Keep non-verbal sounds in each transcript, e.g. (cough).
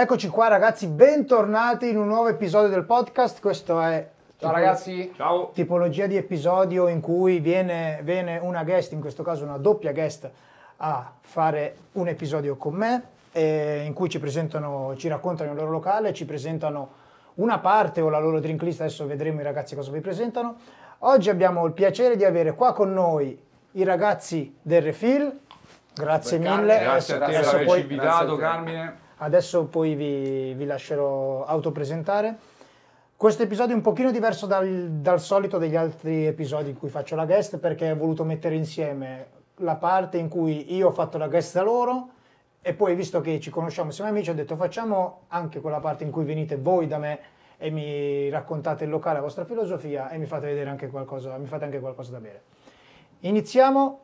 Eccoci qua ragazzi, bentornati in un nuovo episodio del podcast. Questo è Ciao ragazzi, Ciao. tipologia di episodio in cui viene, viene una guest, in questo caso una doppia guest, a fare un episodio con me, eh, in cui ci presentano, ci raccontano il loro locale, ci presentano una parte o la loro drink list, adesso vedremo i ragazzi cosa vi presentano. Oggi abbiamo il piacere di avere qua con noi i ragazzi del Refill. Grazie Super mille. Carmine, Grazie a te per averci invitato, grazie. Carmine. Adesso poi vi, vi lascerò autopresentare. Questo episodio è un pochino diverso dal, dal solito degli altri episodi in cui faccio la guest perché ho voluto mettere insieme la parte in cui io ho fatto la guest da loro e poi visto che ci conosciamo, siamo amici, ho detto facciamo anche quella parte in cui venite voi da me e mi raccontate il locale, la vostra filosofia e mi fate vedere anche qualcosa, mi fate anche qualcosa da bere. Iniziamo,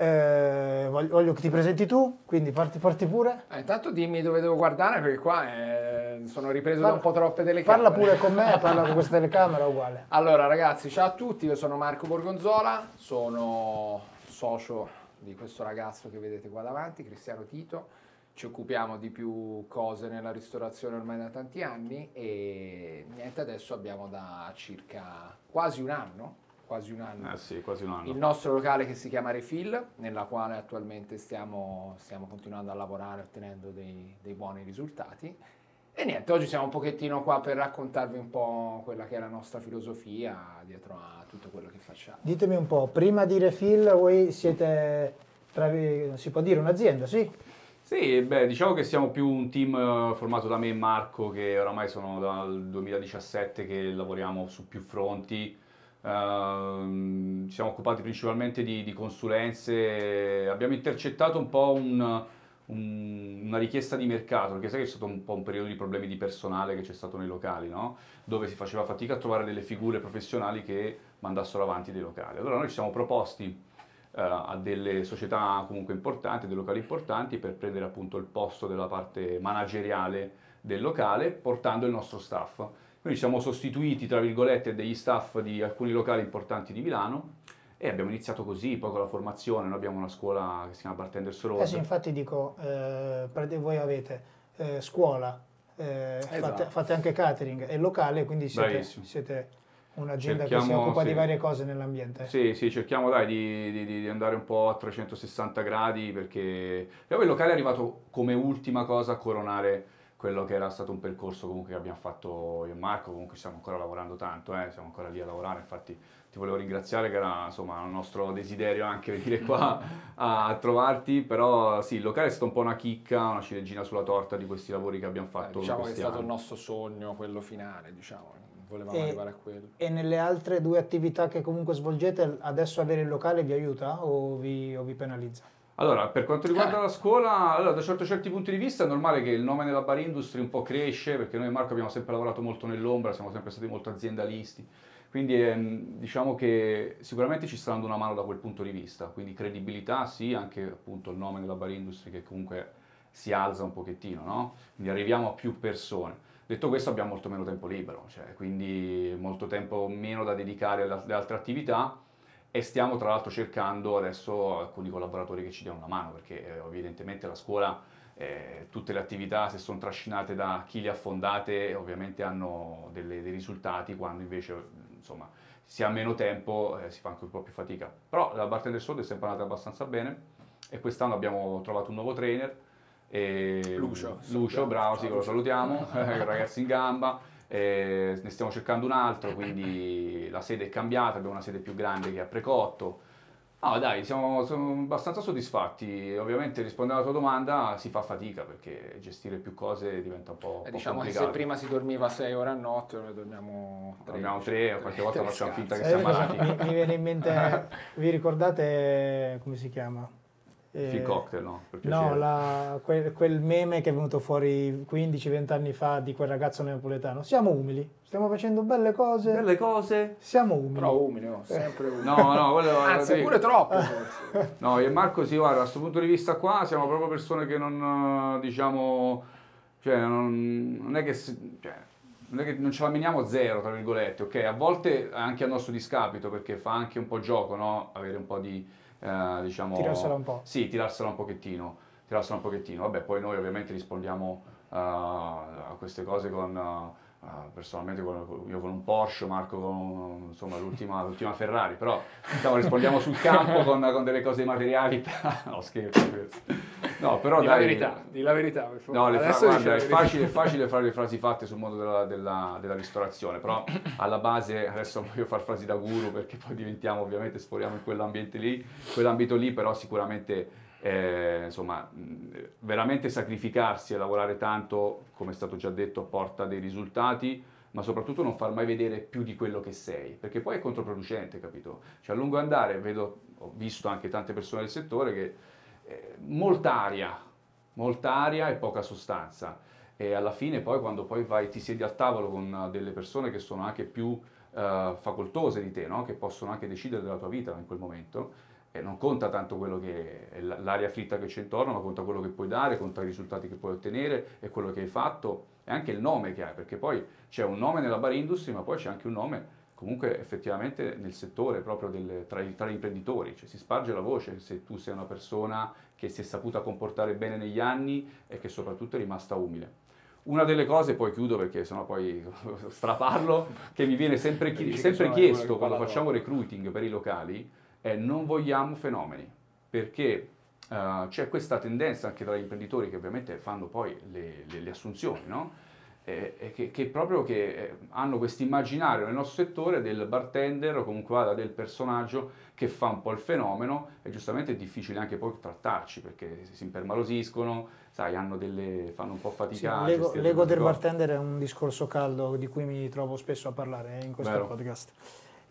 eh, voglio, voglio che ti presenti tu, quindi parti, parti pure. Eh, intanto dimmi dove devo guardare perché qua eh, sono ripreso da Parla- un po' troppe telecamere. Parla pure con me, (laughs) parla con questa telecamera uguale. Allora ragazzi, ciao a tutti, io sono Marco Borgonzola, sono socio di questo ragazzo che vedete qua davanti, Cristiano Tito. Ci occupiamo di più cose nella ristorazione ormai da tanti anni e niente, adesso abbiamo da circa quasi un anno, quasi un anno Eh sì, quasi un anno. il nostro locale che si chiama Refill, nella quale attualmente stiamo, stiamo continuando a lavorare ottenendo dei, dei buoni risultati. E niente, oggi siamo un pochettino qua per raccontarvi un po' quella che è la nostra filosofia dietro a tutto quello che facciamo. Ditemi un po', prima di Refill voi siete, tra si può dire, un'azienda, sì? Sì, beh, diciamo che siamo più un team eh, formato da me e Marco, che oramai sono dal 2017 che lavoriamo su più fronti. Ehm, ci siamo occupati principalmente di, di consulenze, abbiamo intercettato un po' un- un- una richiesta di mercato, perché sai che è stato un po' un periodo di problemi di personale che c'è stato nei locali, no? Dove si faceva fatica a trovare delle figure professionali che mandassero avanti dei locali. Allora noi ci siamo proposti eh, a delle società comunque importanti, dei locali importanti per prendere appunto il posto della parte manageriale del locale portando il nostro staff. Quindi ci siamo sostituiti, tra virgolette, degli staff di alcuni locali importanti di Milano e abbiamo iniziato così, poi con la formazione, noi abbiamo una scuola che si chiama Bartenders Road. Eh sì, infatti dico, eh, voi avete eh, scuola, eh, fate, Esatto. fate anche catering e locale, quindi siete, siete un'azienda che si Cerchiamo, occupa di sì. varie cose nell'ambiente. Sì, sì, cerchiamo dai di, di- di andare un po' a 360 gradi perché e poi il locale è arrivato come ultima cosa a coronare quello che era stato un percorso comunque che abbiamo fatto io e Marco, comunque stiamo ancora lavorando tanto, eh, siamo ancora lì a lavorare, infatti ti volevo ringraziare che era insomma un nostro desiderio anche (laughs) venire qua a, a trovarti, però sì, il locale è stato un po' una chicca, una ciliegina sulla torta di questi lavori che abbiamo Eh, fatto in diciamo che è stato il nostro sogno, quello finale, diciamo, volevamo E- arrivare a quello. E nelle altre due attività che comunque svolgete, adesso avere il locale vi aiuta o vi, o vi penalizza? Allora, per quanto riguarda Eh. la scuola, allora, da certi, certi punti di vista è normale che il nome della bar industry un po' cresce, perché noi e Marco abbiamo sempre lavorato molto nell'ombra, siamo sempre stati molto aziendalisti, quindi ehm, diciamo che sicuramente ci sta dando una mano da quel punto di vista, quindi credibilità sì, anche appunto il nome della bar industry che comunque si alza un pochettino, no? Quindi arriviamo a più persone. Detto questo abbiamo molto meno tempo libero, cioè, quindi molto tempo meno da dedicare alle altre attività e stiamo tra l'altro cercando adesso alcuni collaboratori che ci diano una mano perché eh, evidentemente la scuola, eh, tutte le attività se sono trascinate da chi le ha fondate ovviamente hanno delle- dei risultati quando invece insomma si ha meno tempo eh, si fa anche un po' più fatica. Però la Bartender Sud è sempre andata abbastanza bene e quest'anno abbiamo trovato un nuovo trainer. E Lucio. Lucio, bravo, sì, lo salutiamo, (laughs) ragazzi in gamba. Eh, ne stiamo cercando un altro, quindi la sede è cambiata, abbiamo una sede più grande che ha precotto. No, dai, siamo, siamo abbastanza soddisfatti. Ovviamente rispondendo alla tua domanda si fa fatica perché gestire più cose diventa un po', Eh, po' diciamo che se complicato. prima si dormiva 6 ore a notte, ora dormiamo 3. Dormiamo tre, qualche volta facciamo finta che Eh, siamo cosa- malati. mi, mi viene in mente, (laughs) vi ricordate come si chiama? Eh, Phil Cocktail, no? Per No, la- quel, quel meme che è venuto fuori 15-20 anni fa di quel ragazzo napoletano. Siamo umili, stiamo facendo belle cose, Belle cose. siamo umili. Però umile, no? sempre umile. No, no, quello (laughs) Anzi, sì. pure troppo forse. (laughs) No, io e Marco sì, guarda, da questo punto di vista qua siamo proprio persone che non, eh, diciamo, cioè non, non è che, si- cioè, non è che non ce la meniamo a zero, tra virgolette, ok? A volte anche a nostro discapito, perché fa anche un po' gioco, no? Avere un po' di, eh, diciamo... Tirarsela un po'. Sì, tirarsela un pochettino, tirarsela un pochettino. Vabbè, poi noi ovviamente rispondiamo uh, queste cose con... Uh, Uh, personalmente con, io con un Porsche, Marco con insomma, l'ultima, l'ultima, Ferrari, però diciamo, rispondiamo sul campo con, con, delle cose materiali. (laughs) no, scherzo, scherzo. No, però di dai, la verità, di la verità. No, fra- guarda, è, facile, è facile fare le frasi fatte sul mondo della, della, della, ristorazione, però alla base, adesso non voglio fare frasi da guru perché poi diventiamo, ovviamente sforiamo in quell'ambiente lì, quell'ambito lì, però sicuramente eh, insomma, veramente sacrificarsi e lavorare tanto, come è stato già detto, porta dei risultati, ma soprattutto non far mai vedere più di quello che sei, perché poi è controproducente, capito? Cioè a lungo andare vedo, ho visto anche tante persone del settore che eh, molta aria, molta aria e poca sostanza. E alla fine poi quando poi vai, ti siedi al tavolo con delle persone che sono anche più eh, facoltose di te, no? che possono anche decidere della tua vita in quel momento, e non conta tanto quello che è l'aria fritta che c'è intorno, ma conta quello che puoi dare, conta i risultati che puoi ottenere e quello che hai fatto e anche il nome che hai, perché poi c'è un nome nella bar industry, ma poi c'è anche un nome comunque effettivamente nel settore proprio del, tra, tra, gli imprenditori, cioè si sparge la voce se tu sei una persona che si è saputa comportare bene negli anni e che soprattutto è rimasta umile. Una delle cose, poi chiudo perché sennò poi (laughs) straparlo, che mi viene sempre, chi- sempre chiesto quando facciamo recruiting per i locali, è non vogliamo fenomeni, perché uh, c'è questa tendenza anche tra gli imprenditori che ovviamente fanno poi le, le, le assunzioni, no? E, che, che, proprio che eh, hanno questo immaginario nel nostro settore del bartender o comunque vada del personaggio che fa un po' il fenomeno e giustamente è difficile anche poi trattarci perché si impermalosiscono, sai, delle, fanno un po' fatica. Sì, l'ego, l'ego del bartender è un discorso caldo di cui mi trovo spesso a parlare in questo Vero. podcast.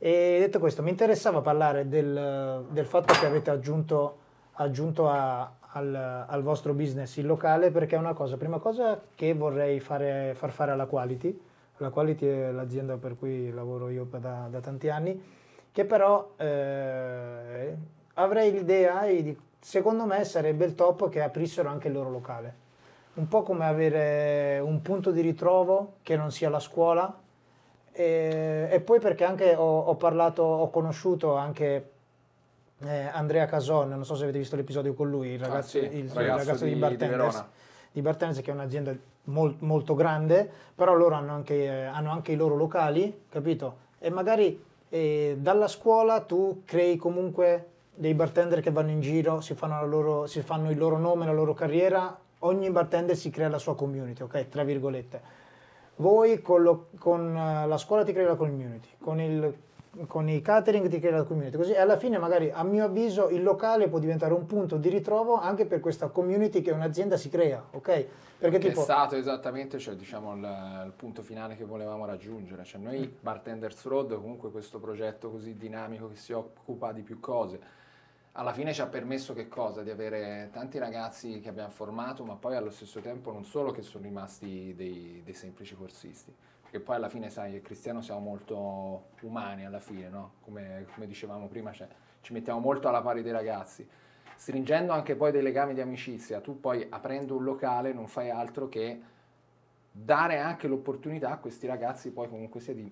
E detto questo, mi interessava parlare del, del fatto che avete aggiunto, aggiunto a, al, al, vostro business il locale perché è una cosa, prima cosa che vorrei fare, far fare alla Quality, la Quality è l'azienda per cui lavoro io da, da tanti anni, che però eh, avrei l'idea secondo me sarebbe il top che aprissero anche il loro locale. Un po' come avere un punto di ritrovo che non sia la scuola, e, e poi perché anche ho, ho, parlato, ho conosciuto anche eh, Andrea Cason, non so se avete visto l'episodio con lui, il ragazzo, ah, sì, il, ragazzo, il ragazzo di, di Bartenders. Di Bartenders che è un'azienda mol, molto grande, però loro hanno anche, eh, hanno anche, i loro locali, capito? E magari eh, dalla scuola tu crei comunque dei bartender che vanno in giro, si fanno, loro, si fanno il loro nome, la loro carriera, ogni bartender si crea la sua community, ok? Tra virgolette voi con, lo, con eh, la scuola ti crea la community, con, il, con i catering ti crea la community, così alla fine magari a mio avviso il locale può diventare un punto di ritrovo anche per questa community che un'azienda si crea, ok? Perché che tipo... è stato esattamente cioè, diciamo, il, il, punto finale che volevamo raggiungere, cioè noi Bartenders Road comunque questo progetto così dinamico che si occupa di più cose, alla fine ci ha permesso che cosa? Di avere tanti ragazzi che abbiamo formato, ma poi allo stesso tempo non solo che sono rimasti dei, dei semplici corsisti, perché poi alla fine, sai, Cristiano siamo molto umani alla fine, no? Come, come dicevamo prima, cioè, ci mettiamo molto alla pari dei ragazzi. Stringendo anche poi dei legami di amicizia, tu poi aprendo un locale non fai altro che dare anche l'opportunità a questi ragazzi poi comunque sia di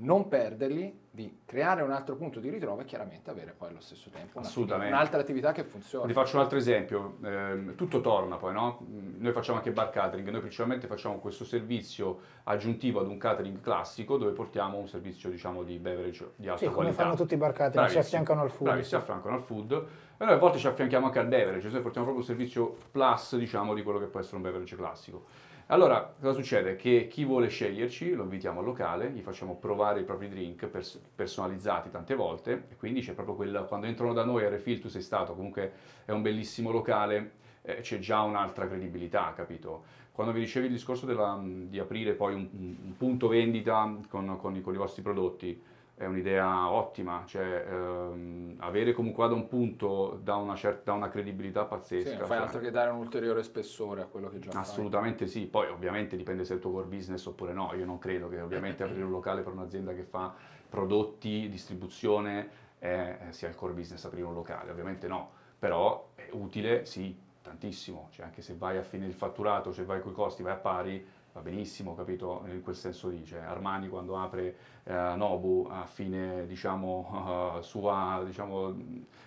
non perderli, di creare un altro punto di ritrovo e chiaramente avere poi allo stesso tempo un'altra attività che funziona. Ti faccio un altro esempio, eh, tutto torna poi, no? Noi facciamo anche bar catering, noi principalmente facciamo questo servizio aggiuntivo ad un catering classico dove portiamo un servizio diciamo di beverage di alta sì, qualità. come fanno tutti i bar catering, si affiancano al food. Bravi, si affiancano al food. E noi a volte ci affianchiamo anche al beverage, cioè portiamo proprio un servizio plus diciamo di quello che può essere un beverage classico. Allora, cosa succede? Che chi vuole sceglierci lo invitiamo al locale, gli facciamo provare i propri drink pers- personalizzati tante volte e quindi c'è proprio quella, quando entrano da noi a Refill tu sei stato, comunque è un bellissimo locale, eh, c'è già un'altra credibilità, capito? Quando vi dicevi il discorso della, di aprire poi un, un punto vendita con, con, con i vostri prodotti, è un'idea ottima, cioè ehm, avere comunque da un punto da una, certa, una credibilità pazzesca. Sì, non fai cioè, altro che dare un ulteriore spessore a quello che già Assolutamente fai. sì, poi ovviamente dipende se è il tuo core business oppure no, io non credo che ovviamente aprire un locale per un'azienda che fa prodotti, distribuzione, eh, sia il core business aprire un locale, ovviamente no, però è utile sì, tantissimo, cioè anche se vai a fine il fatturato, se vai con i costi, vai a pari, va benissimo, capito? In quel senso lì, cioè Armani quando apre eh, Nobu a fine, diciamo, uh, sua, diciamo,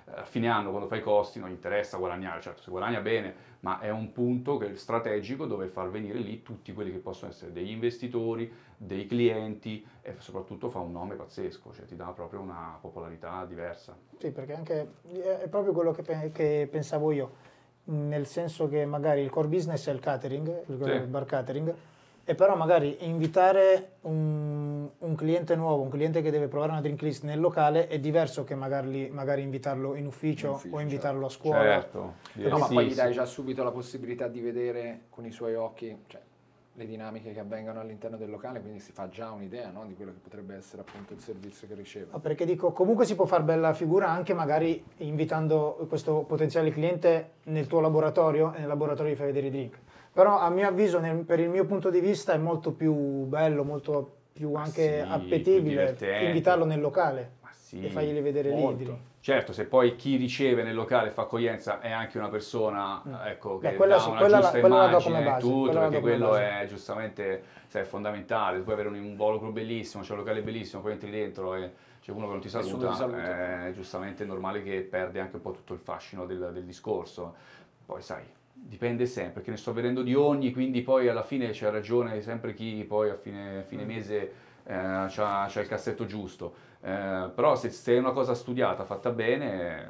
a fine anno quando fa i costi non interessa guadagnare, certo se guadagna bene, ma è un punto che, strategico dove far venire lì tutti quelli che possono essere degli investitori, dei clienti e soprattutto fa un nome pazzesco, cioè ti dà proprio una popolarità diversa. Sì, perché anche è proprio quello che, che pensavo io, nel senso che magari il core business è il catering, il sì. bar catering, e però magari invitare un, un, cliente nuovo, un cliente che deve provare una drink list nel locale è diverso che magari, magari invitarlo in ufficio, in ufficio, o invitarlo a scuola. Certo. No, ma poi gli dai già subito la possibilità di vedere con i suoi occhi cioè, le dinamiche che avvengono all'interno del locale, quindi si fa già un'idea no, di quello che potrebbe essere appunto il servizio che riceve. No, perché dico, comunque si può fare bella figura anche magari invitando questo potenziale cliente nel tuo laboratorio e nel laboratorio gli fai vedere i drink però a mio avviso, nel, per il mio punto di vista, è molto più bello, molto più anche sì, appetibile invitarlo nel locale sì, e fargli vedere molto. lì. Certo, se poi chi riceve nel locale fa accoglienza è anche una persona mm. ecco, che Beh, quella, dà una quella, giusta quella immagine e tutto, perché quello è giustamente cioè, fondamentale. Tu puoi avere un involucro bellissimo, c'è un locale bellissimo, poi entri dentro e c'è uno che non ti saluta, saluta. è giustamente normale che perde anche un po' tutto il fascino del, del discorso. Poi sai, dipende sempre, perché ne sto vedendo di ogni, quindi poi alla fine c'è ragione sempre chi poi a fine, fine mm. mese eh, ha il cassetto giusto. Eh, però se, se, è una cosa studiata, fatta bene,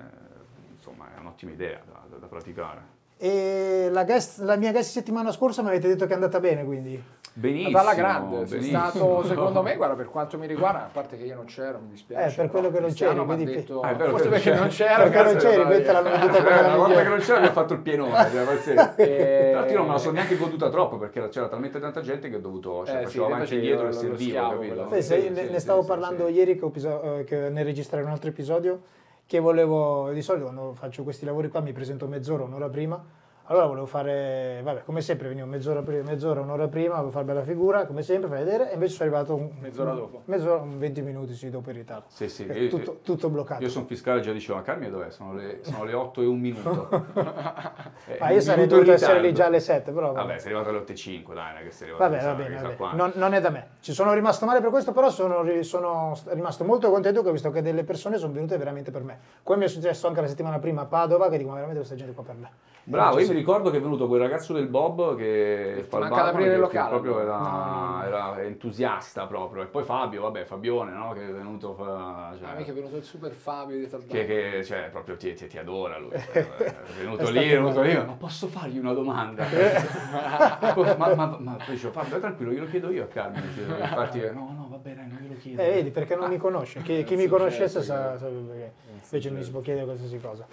insomma è un'ottima idea da, da, da praticare. E la, guest, la mia guest settimana scorsa mi avete detto che è andata bene, quindi... Benissimo. Dalla grande, sei stato secondo me, guarda, per quanto mi riguarda, a parte che io non c'ero, mi dispiace. Eh, per quello che non c'eri, quindi detto, ah, forse perché non c'ero. Perché non poi te l'hanno venduta come la volta che non c'era mi ha fatto il pienone, (laughs) cioè, e... Tra l'altro io non me la sono neanche goduta troppo perché c'era talmente tanta gente che ho dovuto, cioè, eh, facevo sì, avanti e dietro e servivo, capito? Sì, sì, ne, ne stavo parlando ieri che, eh, che ne registrare un altro episodio che volevo, di solito quando faccio questi lavori qua mi presento mezz'ora, un'ora prima allora volevo fare, vabbè, come sempre venivo mezz'ora, prima, mezz'ora un'ora prima, volevo fare bella figura, come sempre, fai vedere, e invece sono arrivato un, mezz'ora dopo. Mezz'ora, 20 minuti sì, dopo in ritardo. Sì, sì. Io, tutto, tutto, bloccato. Io sono fiscale già dicevo, ma Carmine dov'è? Sono le, sono le 8 e un minuto. (laughs) eh, ma io sarei dovuto essere lì già alle 7, però... Vabbè, sei arrivato alle 8 e 5, dai, che sei arrivato Vabbè, va bene, va bene. Non, non, è da me. Ci sono rimasto male per questo, però sono, sono rimasto molto contento che ho visto che delle persone sono venute veramente per me. Come mi è successo anche la settimana prima a Padova, che dico, ma veramente questa gente qua per me. Bravo, io mi ricordo che è venuto quel ragazzo del Bob che fa il bar, che, che proprio era, no. era, entusiasta proprio. E poi Fabio, vabbè, Fabione, no? Che è venuto... Fa, cioè, ah, che è venuto il super Fabio di. Che, che cioè, proprio ti, ti, ti adora lui. Cioè, (laughs) è venuto lì, è venuto lì, ma posso fargli una domanda? (laughs) ma, ma, ma poi dicevo, Fabio, tranquillo, glielo chiedo io a Carmine. Infatti, no, no, va bene, non glielo chiedo. Eh, vedi, perché non mi conosce. Chi, chi mi conoscesse sa, sa perché. Invece non mi si può chiedere qualsiasi cosa.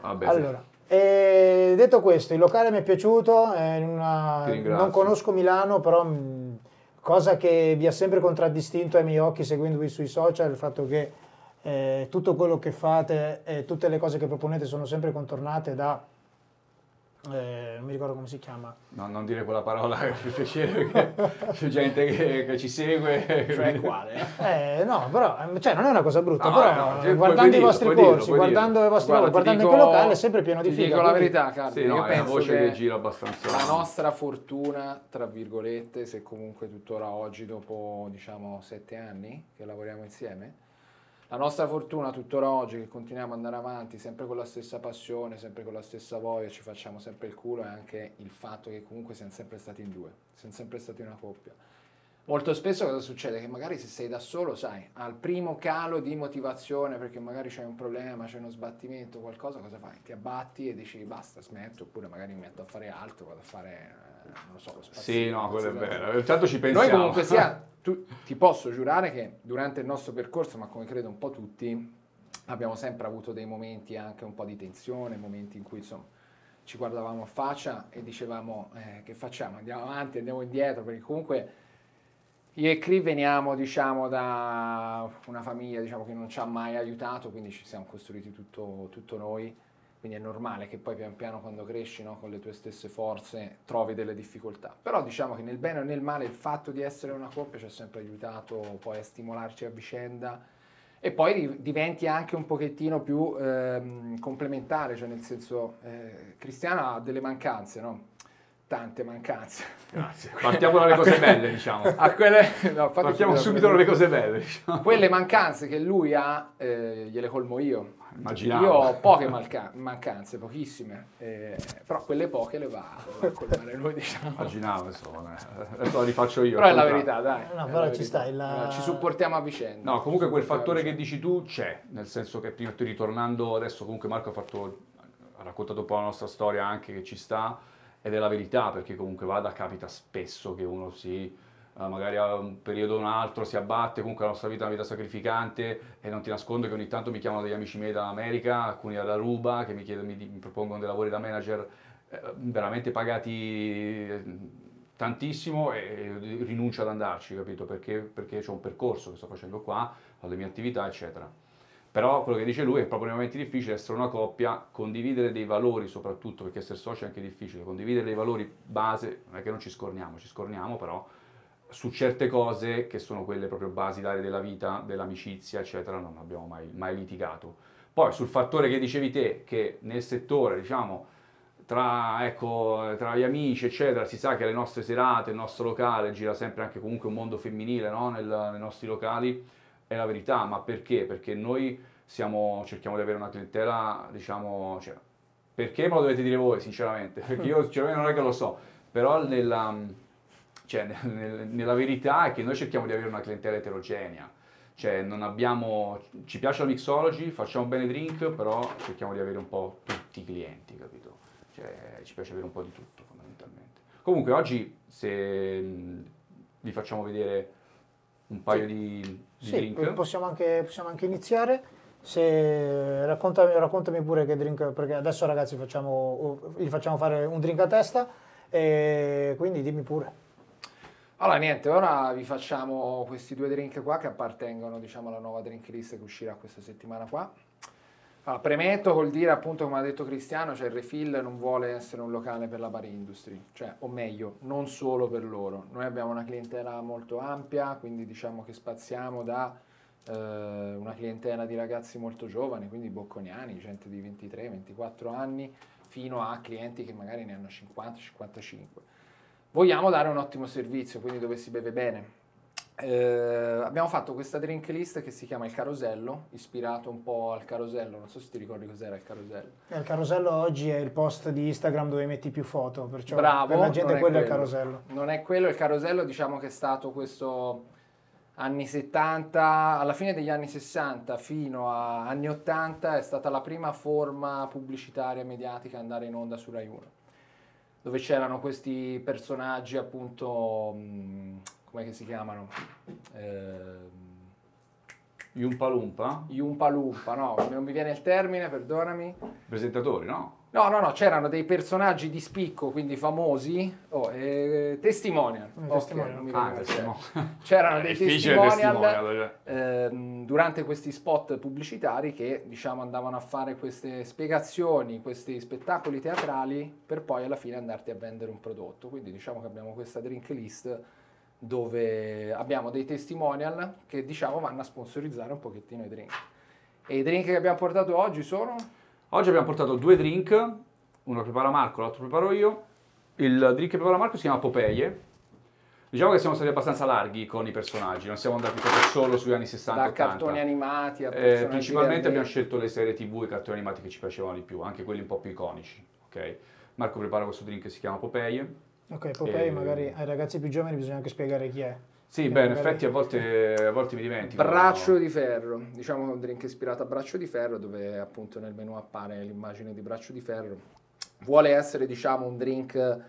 Vabbè, allora, sì. E detto questo, il locale mi è piaciuto, è una... non conosco Milano, però mh, cosa che vi ha sempre contraddistinto ai miei occhi seguendovi sui social, il fatto che eh, tutto quello che fate e tutte le cose che proponete sono sempre contornate da eh, non mi ricordo come si chiama. No, non dire quella parola (laughs) che mi piacere perché c'è gente che, che, ci segue. Cioè quale? Eh, no, però cioè, non è una cosa brutta, no, però no, cioè, guardando i vostri dirlo, corsi, guardando i vostri Guarda, guardando dico, anche il locale è sempre pieno di figa. Ti dico la verità, Carlo, sì, no, io penso voce che, che gira abbastanza. La nostra fortuna, tra virgolette, se comunque tuttora oggi, dopo diciamo sette anni che lavoriamo insieme, la nostra fortuna tuttora oggi che continuiamo ad andare avanti sempre con la stessa passione, sempre con la stessa voglia, ci facciamo sempre il culo è anche il fatto che comunque siamo sempre stati in due, siamo sempre stati una coppia. Molto spesso cosa succede? Che magari se sei da solo, sai, al primo calo di motivazione perché magari c'è un problema, c'è uno sbattimento, qualcosa, cosa fai? Ti abbatti e dici basta, smetto, oppure magari mi metto a fare altro, vado a fare, eh, non lo so, lo spazio. Sì, no, quello è vero. Tanto ci pensiamo. Noi comunque sia (laughs) tu, ti posso giurare che durante il nostro percorso, ma come credo un po' tutti, abbiamo sempre avuto dei momenti anche un po' di tensione, momenti in cui insomma ci guardavamo a faccia e dicevamo eh, che facciamo, andiamo avanti, andiamo indietro, perché comunque io e Cri veniamo diciamo, da una famiglia diciamo, che non ci ha mai aiutato, quindi ci siamo costruiti tutto, tutto noi quindi è normale che poi pian piano quando cresci no, con le tue stesse forze trovi delle difficoltà. Però diciamo che nel bene o nel male il fatto di essere una coppia ci ha sempre aiutato poi a stimolarci a vicenda e poi diventi anche un pochettino più ehm, complementare, cioè nel senso eh, Cristiana ha delle mancanze, no? tante mancanze. Grazie. Partiamo dalle cose belle, diciamo. (laughs) A quelle, no, Partiamo subito dalle cose belle. Diciamo. Quelle mancanze che lui ha, eh, gliele colmo io. Immaginavo. Io ho poche malca- mancanze, pochissime, eh, però quelle poche le va, le va a colmare lui, diciamo. Immaginavo, insomma, eh. adesso lo rifaccio io. Però è la verità, dai. No, però la ci verità. sta, il- Eh, Ci supportiamo a vicenda. No, comunque quel fattore che dici tu c'è, nel senso che prima tu ritornando adesso comunque Marco ha fatto ha raccontato un po' la nostra storia anche che ci sta ed è la verità perché comunque vada capita spesso che uno si magari a un periodo o un altro si abbatte, comunque la nostra vita è una vita sacrificante e non ti nascondo che ogni tanto mi chiamano degli amici miei dall'America, alcuni dalla Ruba che mi, chiedono, mi, mi propongono dei lavori da manager eh, veramente pagati eh, tantissimo e rinuncio ad andarci, capito? Perché, perché c'è un percorso che sto facendo qua, ho le mie attività, eccetera. Però quello che dice lui è proprio nei momenti difficili essere una coppia, condividere dei valori soprattutto, perché essere soci è anche difficile, condividere dei valori base, non è che non ci scorniamo, ci scorniamo però su certe cose che sono quelle proprio basilari della vita, dell'amicizia, eccetera, non abbiamo mai, mai litigato. Poi sul fattore che dicevi te, che nel settore, diciamo, tra, ecco, tra gli amici, eccetera, si sa che alle nostre serate, il nostro locale gira sempre anche comunque un mondo femminile no? Nel- nei nostri locali, è la verità, ma perché? Perché noi siamo, cerchiamo di avere una clientela, diciamo, cioè, perché me lo dovete dire voi, sinceramente, perché io sinceramente non è che lo so, però nella, cioè, nel- (laughs) nel- nella verità è che noi cerchiamo di avere una clientela eterogenea, cioè non abbiamo, ci piace la mixology, facciamo bene drink, però cerchiamo di avere un po' tutti i clienti, capito? Cioè ci piace avere un po' di tutto fondamentalmente. Comunque oggi se vi facciamo vedere un paio di, di Sì, drink. possiamo anche, possiamo anche iniziare. Se, raccontami, raccontami pure che drink, perché adesso ragazzi facciamo, gli facciamo fare un drink a testa, e quindi dimmi pure. Allora, niente, ora vi facciamo questi due drink qua che appartengono, diciamo, alla nuova drink list che uscirà questa settimana qua. Allora, premetto col dire, appunto, come ha detto Cristiano, cioè il refill non vuole essere un locale per la bar industry, cioè, o meglio, non solo per loro. Noi abbiamo una clientela molto ampia, quindi diciamo che spaziamo da eh, una clientela di ragazzi molto giovani, quindi bocconiani, gente di 23-24 anni, fino a clienti che magari ne hanno 50-55. Vogliamo dare un ottimo servizio, quindi dove si beve bene. Eh, abbiamo fatto questa drink list che si chiama il carosello, ispirato un po' al carosello, non so se ti ricordi cos'era il carosello. Il carosello oggi è il post di Instagram dove metti più foto, perciò Bravo, per la gente è quello è il carosello. Non è quello, il carosello diciamo che è stato questo anni 70, alla fine degli anni 60 fino a anni 80 è stata la prima forma pubblicitaria mediatica ad andare in onda su Rai 1, dove c'erano questi personaggi appunto, mh, come si chiamano? Ehm, Yumpa Lumpa, Yumpa Lumpa, no, non mi viene il termine, perdonami. presentatori, no? No, no, no, c'erano dei personaggi di spicco, quindi famosi, oh, eh, testimonial. Mm, Ok, testimonial. non mi Ah, testimonial. (laughs) C'erano (laughs) dei testimonial, testimonial, cioè. ehm, durante questi spot pubblicitari che diciamo andavano a fare queste spiegazioni, questi spettacoli teatrali per poi alla fine andarti a vendere un prodotto. Quindi diciamo che abbiamo questa drink list dove abbiamo dei testimonial che diciamo vanno a sponsorizzare un pochettino i drink. E i drink che abbiamo portato oggi sono? Oggi abbiamo portato due drink, uno prepara Marco, l'altro preparo io. Il drink che prepara Marco si chiama Popeye. Diciamo che siamo stati abbastanza larghi con i personaggi, non siamo andati proprio solo sugli anni 60 da 80. cartoni animati a Eh, principalmente abbiamo scelto le serie tv e i cartoni animati che ci piacevano di più, anche quelli un po' più iconici. ok? Marco prepara questo drink che si chiama Popeye. Ok, Popeye E- magari ai ragazzi più giovani bisogna anche spiegare chi è. Sì, beh, in effetti a volte, a volte mi dimentico. Braccio di ferro, diciamo un drink ispirato a braccio di ferro dove appunto nel menu appare l'immagine di braccio di ferro. Vuole essere diciamo un drink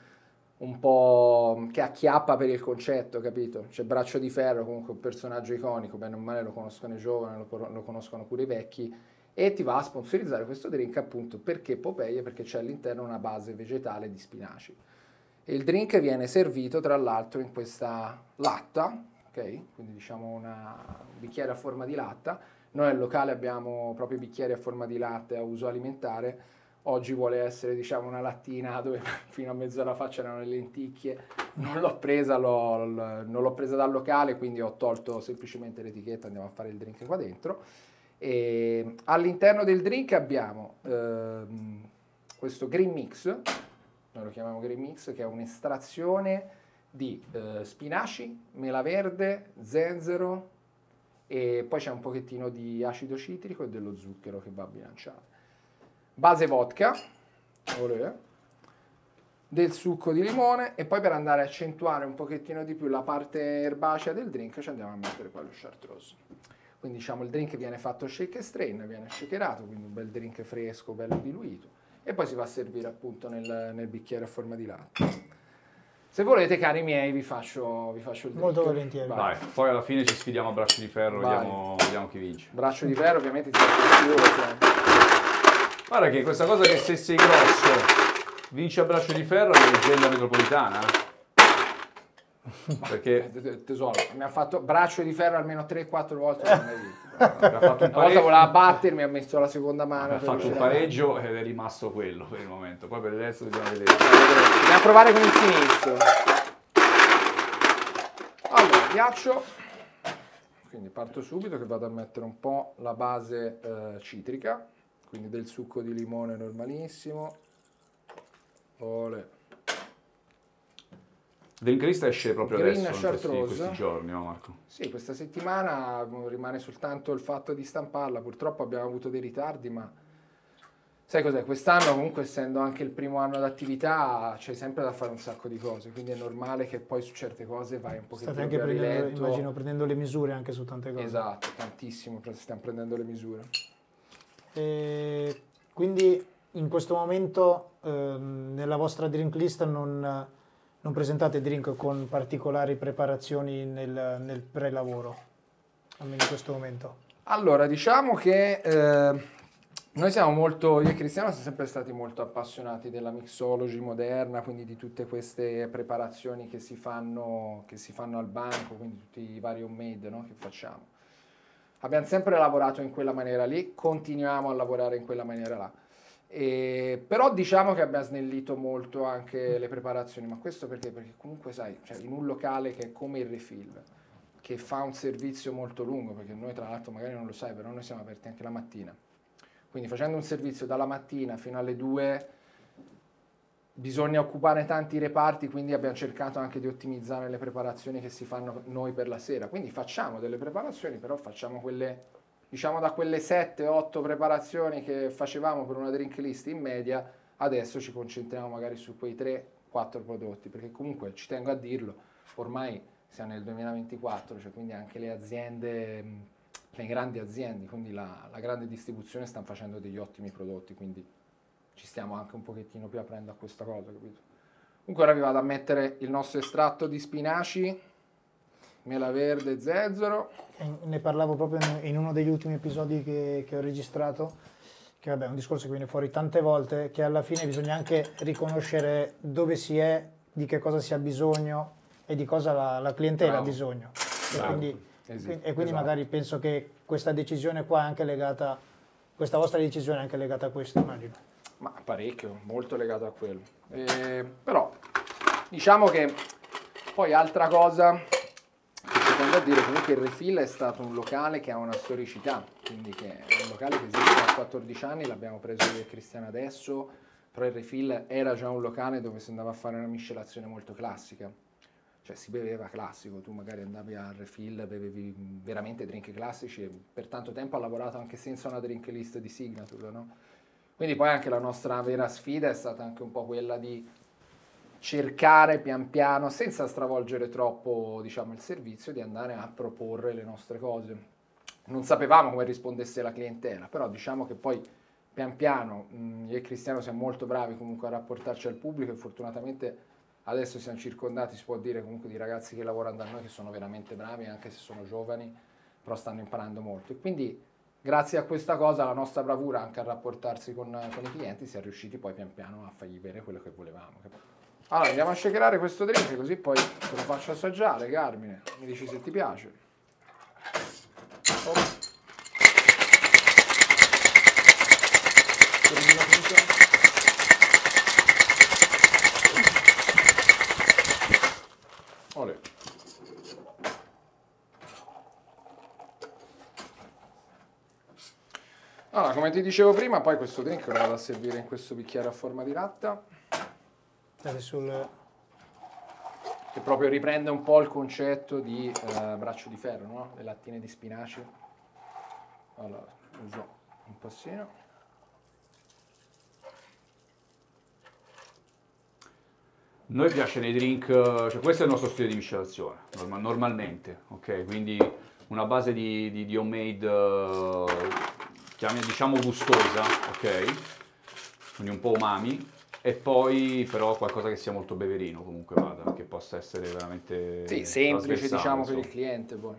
un po' che acchiappa per il concetto, capito? C'è braccio di ferro, comunque un personaggio iconico, bene o male lo conoscono i giovani, lo conoscono pure i vecchi e ti va a sponsorizzare questo drink appunto perché Popeye? Perché c'è all'interno una base vegetale di spinaci. Il drink viene servito tra l'altro in questa latta, ok? Quindi diciamo una- un bicchiere a forma di latta. Noi al locale abbiamo proprio i bicchieri a forma di latte a uso alimentare. Oggi vuole essere diciamo una lattina dove (laughs) fino a mezz'ora fa c'erano le lenticchie. Non l'ho presa, l'ho- non l'ho presa dal locale, quindi ho tolto semplicemente l'etichetta, andiamo a fare il drink qua dentro. E all'interno del drink abbiamo ehm, questo green mix, noi lo chiamiamo green mix, che è un'estrazione di eh, spinaci, mela verde, zenzero e poi c'è un pochettino di acido citrico e dello zucchero che va a bilanciare. Base vodka, olè, del succo di limone e poi per andare a accentuare un pochettino di più la parte erbacea del drink ci andiamo a mettere poi lo chartreuse. Quindi diciamo il drink viene fatto shake e strain, viene shakerato, quindi un bel drink fresco, bello diluito e poi si va a servire appunto nel, nel bicchiere a forma di latte. Se volete, cari miei, vi faccio, vi faccio il drink. Molto volentieri. Vai, poi alla fine ci sfidiamo a braccio di ferro, Vai. vediamo, vediamo chi vince. Braccio di ferro, ovviamente si fa più, Guarda che questa cosa che se sei grosso vinci a braccio di ferro è una leggenda metropolitana. eh. Perché Tesoro, mi ha fatto braccio di ferro almeno 3-4 volte. non l'hai fatto un Una volta pareggio, voleva battermi, ha messo la seconda mano. ha fatto un pareggio ed è rimasto quello per il momento. Poi per il resto dobbiamo vedere. Andiamo a provare con il sinistro. Allora, ghiaccio. Quindi parto subito che vado a mettere un po' la base eh, citrica, quindi del succo di limone normalissimo. Ole. Drink List esce proprio Green adesso, in questi, questi giorni, no Marco? Sì, questa settimana mm, rimane soltanto il fatto di stamparla. Purtroppo abbiamo avuto dei ritardi, ma sai cos'è? Quest'anno, comunque, essendo anche il primo anno d'attività, c'è sempre da fare un sacco di cose. Quindi è normale che poi su certe cose vai un pochettino State anche più a prendendo, rilento. immagino, prendendo le misure anche su tante cose. Esatto, tantissimo, stiamo prendendo le misure. E quindi in questo momento ehm, nella vostra drink list non, non presentate drink con particolari preparazioni nel, nel pre-lavoro, almeno in questo momento. Allora, diciamo che eh, noi siamo molto, io e Cristiano siamo sempre stati molto appassionati della mixology moderna, quindi di tutte queste preparazioni che si fanno, che si fanno al banco, quindi tutti i vari homemade no, che facciamo. Abbiamo sempre lavorato in quella maniera lì, continuiamo a lavorare in quella maniera là. E- però diciamo che abbiamo snellito molto anche le preparazioni, ma questo perché? Perché comunque sai, cioè, in un locale che è come il refill, che fa un servizio molto lungo, perché noi tra l'altro magari non lo sai, però noi siamo aperti anche la mattina. Quindi facendo un servizio dalla mattina fino alle 2 bisogna occupare tanti reparti, quindi abbiamo cercato anche di ottimizzare le preparazioni che si fanno noi per la sera. Quindi facciamo delle preparazioni, però facciamo quelle, diciamo da quelle 7-8 preparazioni che facevamo per una drink list in media, adesso ci concentriamo magari su quei 3-4 prodotti, perché comunque ci tengo a dirlo, ormai siamo nel 2024, cioè quindi anche le aziende, le grandi aziende, quindi la, la grande distribuzione stanno facendo degli ottimi prodotti, quindi ci stiamo anche un pochettino più aprendo a questa cosa, capito? Comunque ora vi vado a mettere il nostro estratto di spinaci, mela verde e zenzero. E Ne parlavo proprio in- uno degli ultimi episodi che, che ho registrato, che vabbè è un discorso che viene fuori tante volte, che alla fine bisogna anche riconoscere dove si è, di che cosa si ha bisogno e di cosa la, la clientela Bravo. ha bisogno. E Bravo. quindi, e quindi esatto. magari penso che questa decisione qua è anche legata, questa vostra decisione è anche legata a questo, immagino. Ma parecchio, molto legato a quello. Eh, però diciamo che poi altra cosa tengo a dire, comunque il Refill è stato un locale che ha una storicità, quindi che è un locale che esiste da 14 anni, l'abbiamo preso io e Cristiano adesso, però il Refill era già un locale dove si andava a fare una miscelazione molto classica. Cioè si beveva classico, tu magari andavi al refill, bevevi veramente drink classici e per tanto tempo ha lavorato anche senza una drink list di signature, no? Quindi poi anche la nostra vera sfida è stata anche un po' quella di cercare pian piano, senza stravolgere troppo diciamo, il servizio, di andare a proporre le nostre cose. Non sapevamo come rispondesse la clientela, però diciamo che poi pian piano mh, io e Cristiano siamo molto bravi comunque a rapportarci al pubblico e fortunatamente adesso siamo circondati, si può dire comunque, di ragazzi che lavorano da noi che sono veramente bravi, anche se sono giovani, però stanno imparando molto. E quindi grazie a questa cosa, la nostra bravura anche a rapportarsi con, con i clienti, si è riusciti poi pian piano a fargli bere quello che volevamo. Allora, andiamo a shakerare questo drink così poi te lo faccio assaggiare, Carmine. Mi dici se ti piace. Oh. Allora, come ti dicevo prima, poi questo drink lo vado a servire in questo bicchiere a forma di latta. Sul... Che proprio riprende un po' il concetto di eh, braccio di ferro, no? Le lattine di spinaci. Allora, uso un passino. Noi piace nei drink, cioè questo è il nostro stile di miscelazione, norma- normalmente, ok? Quindi una base di, di, di homemade, uh, chiami- diciamo gustosa, ok? Quindi un po' umami, e poi però qualcosa che sia molto beverino comunque vada, che possa essere veramente Sì, semplice diciamo per il cliente poi.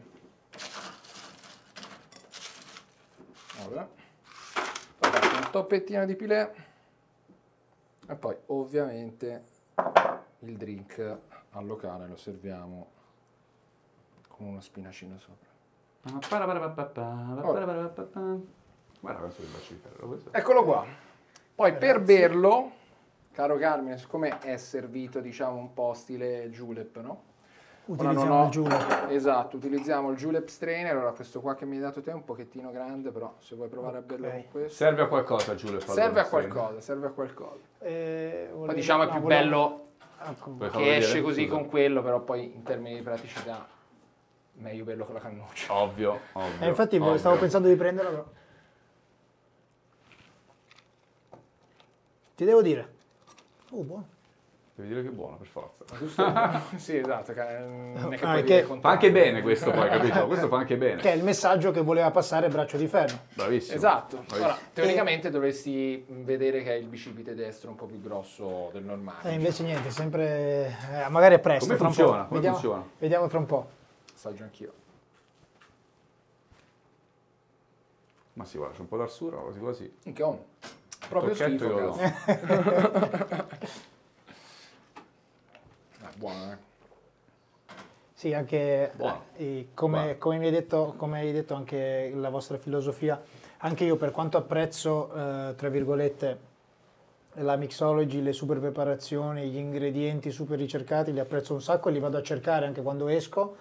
Allora. Un toppettino di pilè e poi ovviamente il drink al locale lo serviamo con uno spinacino sopra. Guarda questo che bacio di ferro, questo- Eccolo qua. Poi per berlo, caro Carmine, siccome è servito diciamo un po' stile julep, no? Utilizziamo ho- il julep. Esatto, utilizziamo il julep strainer. Allora, questo qua che mi hai dato te è un pochettino grande, però se vuoi provare a berlo con questo. Serve a qualcosa Giulio? Serve a qualcosa, serve a qualcosa. Eh, Poi volevo- diciamo è no, più volevo- bello. Puoi che esce così Scusa. con quello, però poi in termini di praticità meglio berlo con la cannuccia. Ovvio, ovvio. Eh, infatti ovvio. stavo pensando di prenderla, però. Ti devo dire. Oh, buono. Devi dire che è buono, per forza. (laughs) Giusto? (laughs) sì, esatto. che- Non è che Ah, Fa anche bene questo poi, capito? Questo fa anche bene. Che è il messaggio che voleva passare Braccio di Ferro. Bravissimo. Esatto. Bravissimo. Ora, teoricamente dovresti vedere che è il bicipite destro un po' più grosso del normale. E invece niente, sempre... eh, magari è presto. Come funziona? Come Vediamo, funziona? vediamo tra un po'. Assaggio anch'io. Ma sì, guarda, c'è un po' d'arsura, quasi quasi. Che ho proprio Tocchetto schifo. io cazzo. (laughs) Ah, buono, eh. Sì, anche eh, come, come mi hai detto, come hai detto anche la vostra filosofia, anche io per quanto apprezzo, eh, tra virgolette, la mixology, le super preparazioni, gli ingredienti super ricercati, li apprezzo un sacco e li vado a cercare anche quando esco,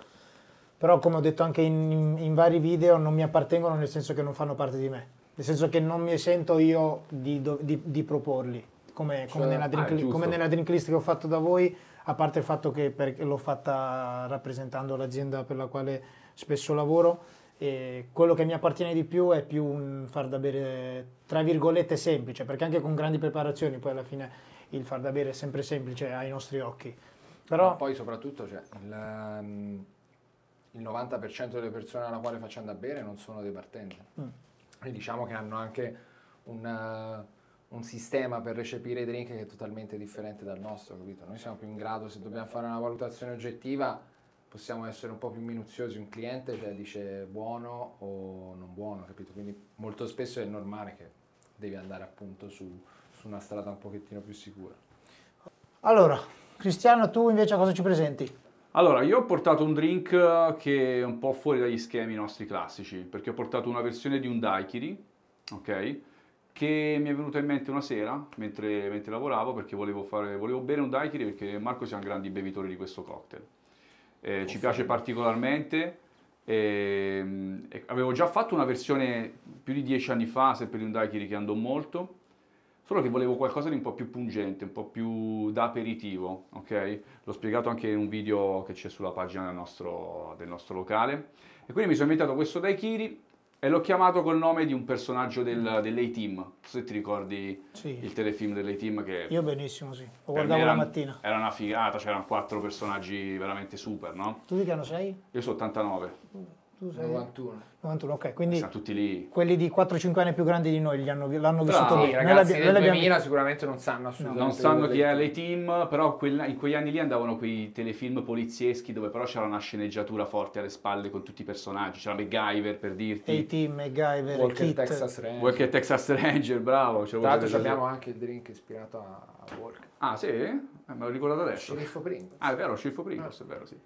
però come ho detto anche in, in- in vari video non mi appartengono nel senso che non fanno parte di me, nel senso che non mi sento io di, di- di proporli, come, come Cioè, nella drink, ah, come nella drink list che ho fatto da voi, a parte il fatto che per- l'ho fatta rappresentando l'azienda per la quale spesso lavoro, e quello che mi appartiene di più è più un far da bere tra virgolette semplice, perché anche con grandi preparazioni poi alla fine il far da bere è sempre semplice ai nostri occhi. Però Ma poi soprattutto cioè, il, ehm, il 90% delle persone alla quale facciamo da bere non sono dei bartender. Mm. E diciamo che hanno anche un, eh, un sistema per recepire i drink che è totalmente differente dal nostro, capito? Noi siamo più in grado, se dobbiamo fare una valutazione oggettiva, possiamo essere un po' più minuziosi. Un cliente cioè, dice buono o non buono, capito? Quindi molto spesso è normale che devi andare appunto su, su una strada un pochettino più sicura. Allora, Cristiano, tu invece cosa ci presenti? Allora, io ho portato un drink eh, che è un po' fuori dagli schemi nostri classici, perché ho portato una versione di un daiquiri, ok? Che mi è venuta in mente una sera, mentre, mentre lavoravo, perché volevo, fare, volevo bere un daiquiri, perché Marco siamo grandi bevitori di questo cocktail. Eh, ci piace particolarmente. ehm, e avevo già fatto una versione più di dieci anni fa, sempre di un daiquiri che andò molto, Solo che volevo qualcosa di un po' più pungente, un po' più da aperitivo, ok? L'ho spiegato anche in un video che c'è sulla pagina del nostro, del nostro locale. E quindi mi sono inventato questo Daiquiri e l'ho chiamato col nome di un personaggio del, dell'A-Team. Non so se ti ricordi Sì, il telefilm dell'A-Team che io benissimo, sì. Lo guardavo la mattina. Era una figata, c'erano quattro personaggi veramente super, no? Tu di che anno sei? Io sono 89, Tu sei 91. 91, ok, quindi siamo tutti lì. quelli di 4-5 anni più grandi di noi hanno- l'hanno vissuto Sì, bene. Noi ragazzi del noi l'abbiamo- 2000 sicuramente non sanno assolutamente Non sanno chi è quello l'A-Team, però quella- in quegli anni lì andavano quei telefilm polizieschi dove però c'era una sceneggiatura forte alle spalle con tutti i personaggi. C'era MacGyver per dirti. A-Team, MacGyver, Walker Kit. Texas Ranger. Walker Texas Ranger, bravo. Tra l'altro abbiamo anche il drink ispirato a a Walker. Ah, sì? Eh, me l'ho ricordato adesso. Sceriffo Pringles. Ah, è vero, Schiffo Pringles, è vero, sì.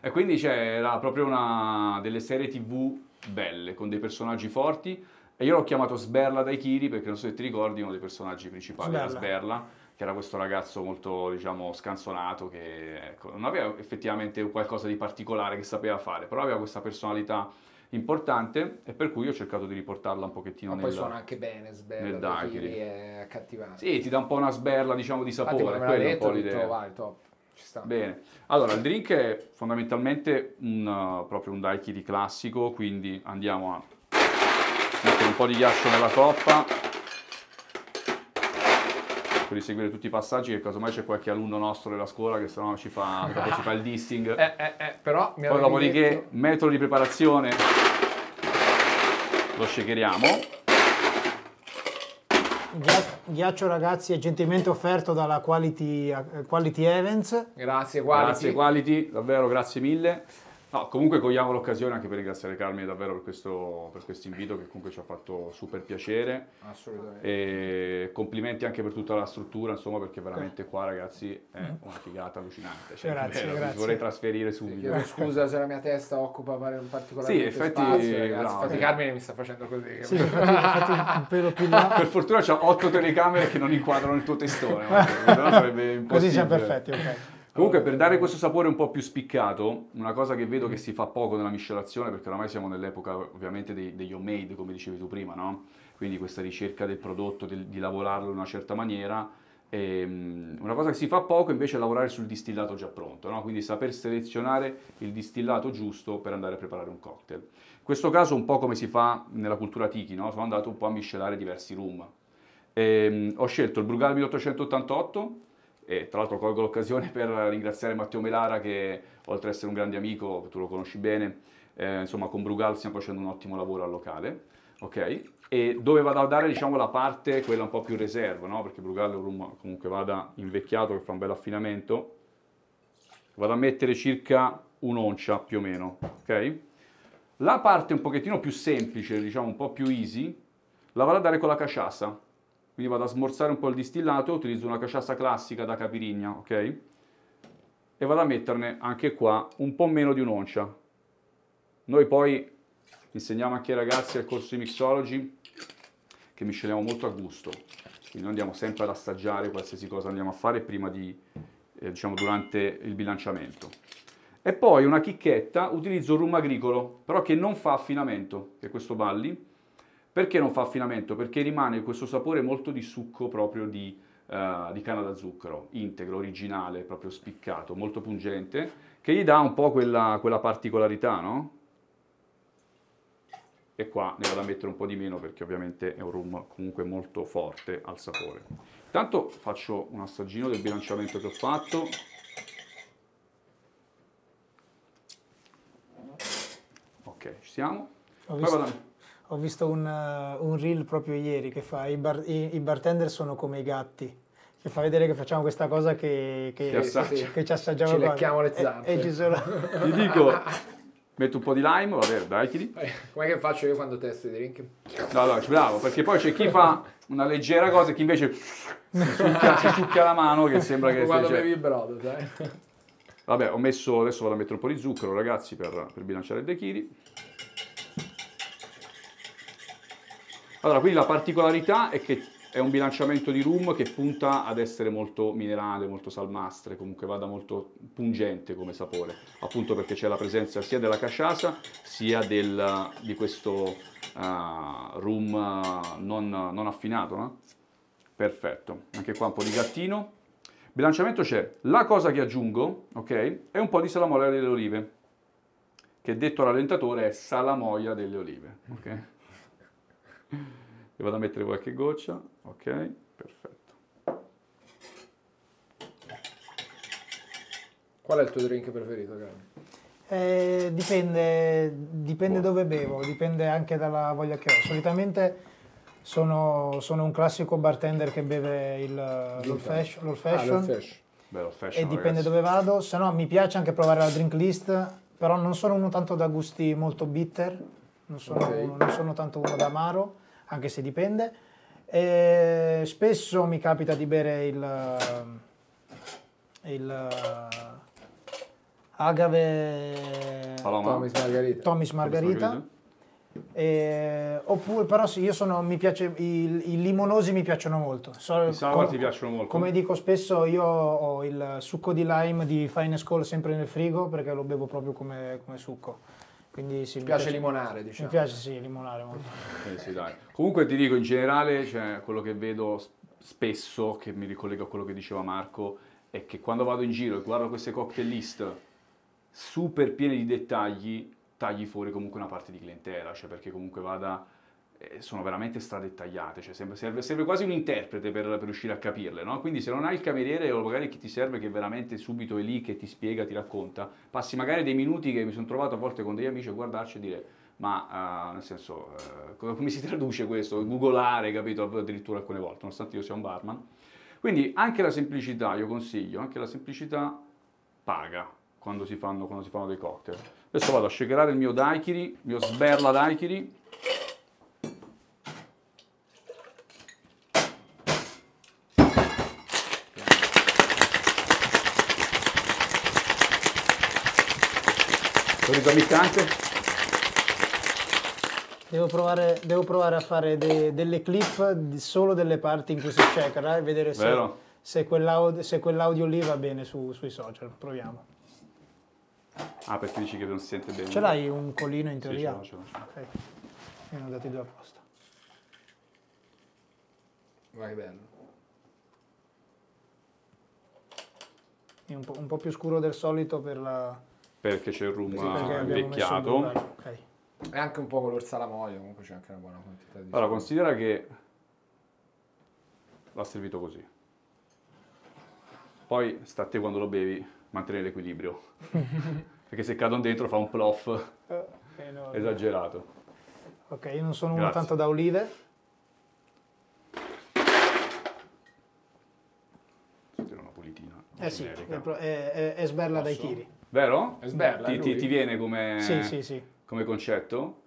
E quindi c'era proprio una delle serie TV belle, con dei personaggi forti. E io l'ho chiamato Sberla dai Kiri, perché non so se ti ricordi, uno dei personaggi principali era Sberla. Sberla, che era questo ragazzo molto, diciamo, scanzonato, che ecco, non aveva effettivamente qualcosa di particolare che sapeva fare, però aveva questa personalità importante e per cui ho cercato di riportarla un pochettino nel... poi suona anche bene, sberla, è accattivante. Sì, ti dà un po' una sberla, diciamo, di Infatti, sapore, l'ha quella è un po' ho detto, l'idea. vai, top, ci sta. Bene, allora il drink è fondamentalmente un, uh, proprio un daiquiri classico, quindi andiamo a mettere un po' di ghiaccio nella coppa per riseguire tutti i passaggi che casomai c'è qualche alunno nostro della scuola che sennò ci fa, ci fa il dissing. (laughs) Eh, eh, eh, però mi Poi dopodiché detto- metodo di preparazione lo shakeriamo. Ghia- Ghiaccio ragazzi è gentilmente offerto dalla Quality, eh, Quality Events. Grazie, quality. Grazie Quality, davvero grazie mille. No, comunque cogliamo l'occasione anche per ringraziare Carmine davvero per questo, per questo invito che comunque ci ha fatto super piacere Assolutamente. e complimenti anche per tutta la struttura insomma perché veramente qua ragazzi è una figata allucinante. Cioè, Grazie, mi grazie. vorrei trasferire subito. chiedo scusa se la mia testa occupa un particolare Sì, effetti, spazio, ragazzi. Infatti sì. Carmine mi sta facendo così. Sì, infatti, infatti un pelo più in là. Per fortuna c'ha otto telecamere che non inquadrano il tuo testone, (laughs) guarda, sennò sarebbe impossibile. Così siamo perfetti, ok. Comunque per dare questo sapore un po' più spiccato, una cosa che vedo che si fa poco nella miscelazione, perché oramai siamo nell'epoca ovviamente dei- degli homemade, come dicevi tu prima, no? Quindi questa ricerca del prodotto, del- di lavorarlo in una certa maniera. Ehm, una cosa che si fa poco invece è lavorare sul distillato già pronto, no? quindi saper selezionare il distillato giusto per andare a preparare un cocktail. In questo caso un po' come si fa nella cultura tiki, no? sono andato un po' a miscelare diversi rum. Ehm, ho scelto il Brugal 1888 e tra l'altro colgo l'occasione (laughs) per ringraziare Matteo Melara che oltre ad essere un grande amico, tu lo conosci bene, eh, insomma con Brugal stiamo facendo un ottimo lavoro al locale, ok? E dove vado a dare diciamo la parte, quella un po' più reserva, no? Perché Brugal è un rum comunque vada invecchiato che fa un bel affinamento, vado a mettere circa un'oncia più o meno, ok? La parte un pochettino più semplice, diciamo un po' più easy, la vado a dare con la caciassa. Quindi vado a smorzare un po' il distillato, utilizzo una caciassa classica da capirigna, ok? E vado a metterne anche qua un po' meno di un'oncia. Noi poi insegniamo anche ai ragazzi al corso di mixology che misceliamo molto a gusto. Quindi noi andiamo sempre ad assaggiare qualsiasi cosa andiamo a fare prima di, eh, diciamo, durante il bilanciamento. E poi una chicchetta, utilizzo il rum agricolo, però che non fa affinamento, che è questo Balli. Perché non fa affinamento? Perché rimane questo sapore molto di succo proprio di, eh, di canna da zucchero, integro, originale, proprio spiccato, molto pungente, che gli dà un po' quella, quella particolarità, no? E qua ne vado a mettere un po' di meno perché ovviamente è un rum comunque molto forte al sapore. Intanto faccio un assaggino del bilanciamento che ho fatto. Ok, ci siamo. Ho Poi visto, vado a- ho visto un, eh, un reel proprio ieri che fa i, bar- i- i bartender sono come i gatti. Che fa vedere che facciamo questa cosa che, che, Che che ci assaggiamo Ci lecchiamo le E- zampe. E, ci sono... (laughs) Ti dico, metto un po' di lime, vabbè, dai, chi Eh, Com'è che faccio io quando testo i drink? No, no, bravo, perché poi c'è chi fa una leggera cosa e chi invece si succhia, si succhia la mano che sembra che quando bevi il brodo, sai? Vabbè, ho messo, adesso vado a mettere un po' di zucchero, ragazzi, per, per bilanciare il daiquiri. Allora, quindi la particolarità è che è un bilanciamento di rum che punta ad essere molto minerale, molto salmastre, comunque vada molto pungente come sapore, appunto perché c'è la presenza sia della caciasa sia del, di questo ah, rum ah, non, non affinato, no? Perfetto, anche qua un po' di gattino. Bilanciamento c'è. La cosa che aggiungo, ok, è un po' di salamoia delle olive, che detto rallentatore è salamoia delle olive, ok? E vado a mettere qualche goccia, ok, perfetto. Qual è il tuo drink preferito, Carmine? Eh, dipende, dipende dove bevo, dipende anche dalla voglia che ho. Solitamente sono, sono un classico bartender che beve il, l'old fashion, l'old Ah, fashion l'old fashion. Bello fashion, e dipende ragazzi. dove vado. Se no mi piace anche provare la drink list, però non sono uno tanto da gusti molto bitter, non sono, Ok. uno- non sono tanto uno d'amaro, anche se dipende. E spesso mi capita di bere il, il agave Paloma. Tommy's Margarita. Tommy's Margarita. E- oppure, però sì, io sono, mi piace, i, i limonosi mi piacciono molto. So- I sour com- ti piacciono molto? Come dico spesso, io ho il succo di lime di Finest Call sempre nel frigo perché lo bevo proprio come, come succo. Quindi sì, Mi mi piace limonare, Mi diciamo. piace sì, limonare molto. Eh sì, dai. Comunque ti dico, in generale, cioè, quello che vedo spesso, che mi ricollego a quello che diceva Marco, è che quando vado in giro e guardo queste cocktail list super piene di dettagli, tagli fuori comunque una parte di clientela, cioè perché comunque vada, sono veramente stradettagliate, cioè serve, serve- quasi un interprete per, per riuscire a capirle, no? Quindi se non hai il cameriere o magari chi ti serve che veramente subito è lì, che ti spiega, ti racconta, passi magari dei minuti che mi sono trovato a volte con degli amici a guardarci e dire ma eh, nel senso eh, come come si traduce questo? Googolare, capito? Addirittura alcune volte, nonostante io sia un barman. Quindi anche la semplicità, io consiglio, anche la semplicità paga quando si fanno, quando si fanno dei cocktail. Adesso vado a shakerare il mio daiquiri, il mio sberla daiquiri. Solito piccante? Devo provare, devo provare a fare de- delle clip di- solo delle parti in cui si shakera e vedere se, se quell'audio, se quell'audio lì va bene su- sui social. Proviamo. Ah, perché dici che non si sente bene? Ce l'hai un colino in Sì, teoria? l'ho, ce l'ho, ce l'ho. Ok. Mi hanno dati due apposta. Vai bello. È un po', un po' più scuro del solito per la... Perché c'è il rum invecchiato. burraro. Ok. E anche un po' color salamoio, comunque c'è anche una buona quantità di... Allora, considera che l'ha servito così. Poi sta a te quando lo bevi mantenere l'equilibrio. (laughs) Perché se cadono dentro fa un plof Eh, no, esagerato. Ok, io non sono uno Grazie. tanto da olive. Sentire una pulitina. Eh sì, generica. è, pro- è- è- è sberla dai Posso? chili. Vero? È sberla, Ti, ti- ti viene come, Sì, sì, sì. come concetto?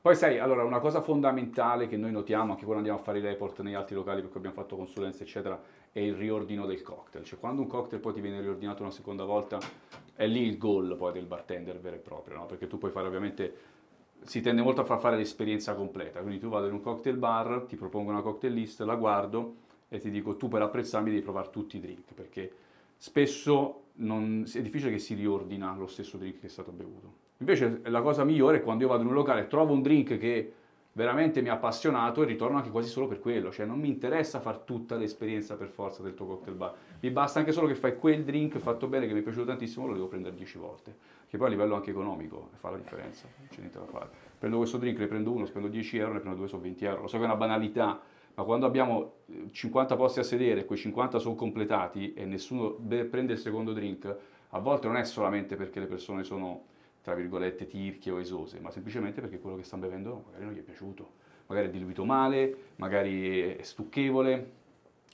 Poi sai, allora una cosa fondamentale che noi notiamo anche quando andiamo a fare i report negli altri locali perché abbiamo fatto consulenze eccetera è il riordino del cocktail, cioè quando un cocktail poi ti viene riordinato una seconda volta è lì il goal poi del bartender vero e proprio, no? perché tu puoi fare ovviamente si tende molto a far fare l'esperienza completa, quindi tu vado in un cocktail bar, ti propongo una cocktail list, la guardo e ti dico tu per apprezzarmi devi provare tutti i drink perché spesso non- è difficile che si riordina lo stesso drink che è stato bevuto. Invece la cosa migliore è quando io vado in un locale e trovo un drink che veramente mi ha appassionato e ritorno anche quasi solo per quello, cioè non mi interessa far tutta l'esperienza per forza del tuo cocktail bar, mi basta anche solo che fai quel drink fatto bene che mi è piaciuto tantissimo, lo devo prendere 10 volte, che poi a livello anche economico fa la differenza, non c'è niente da fare. Prendo questo drink, ne prendo uno, spendo 10 euro, ne prendo due, sono 20 euro, lo so che è una banalità, ma quando abbiamo eh, 50 posti a sedere, quei 50 sono completati e nessuno prende il secondo drink, a volte non è solamente perché le persone sono, tra virgolette, tirchie o esose, ma semplicemente perché quello che stanno bevendo magari non gli è piaciuto, magari è diluito male, magari è stucchevole,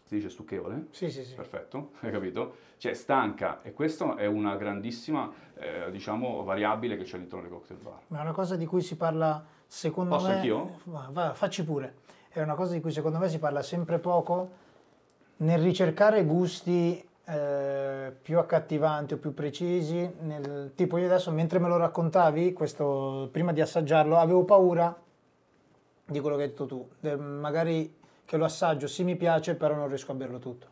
si dice stucchevole? Sì, sì, sì. Perfetto, (laughs) hai capito? Cioè stanca e questa è una grandissima, eh, diciamo, variabile che c'è all'interno dei cocktail bar. Ma è una cosa di cui si parla, secondo Posso me... anch'io? Va, va, facci pure. È una cosa di cui secondo me si parla sempre poco nel ricercare gusti eh, più accattivanti o più precisi. Nel, tipo io adesso, mentre me lo raccontavi, questo, prima di assaggiarlo, avevo paura di quello che hai detto tu. De- magari che lo assaggio, sì mi piace, però non riesco a berlo tutto.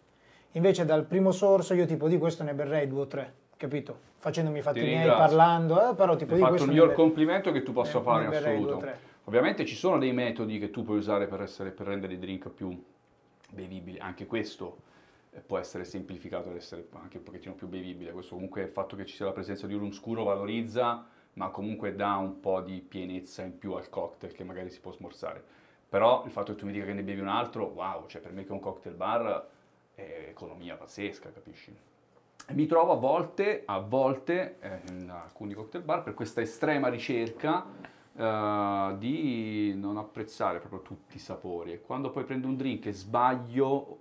Invece dal primo sorso io tipo di questo ne berrei due o tre, capito? Facendomi i fatti Ti miei, parlando, eh, però tipo Hai di questo il miglior complimento che tu possa ne- fare ne in berrei due o assoluto. tre. Ovviamente ci sono dei metodi che tu puoi usare per, essere- per rendere i drink più bevibili, anche questo eh, può essere semplificato ad essere anche un pochettino più bevibile. Questo comunque il fatto che ci sia la presenza di rum scuro valorizza, ma comunque dà un po' di pienezza in più al cocktail che magari si può smorzare. Però il fatto che tu mi dica che ne bevi un altro, wow, cioè per me che è un cocktail bar è economia pazzesca, capisci? Mi trovo a volte, a volte eh, in alcuni cocktail bar per questa estrema ricerca eh, di non apprezzare proprio tutti i sapori. E quando poi prendo un drink e sbaglio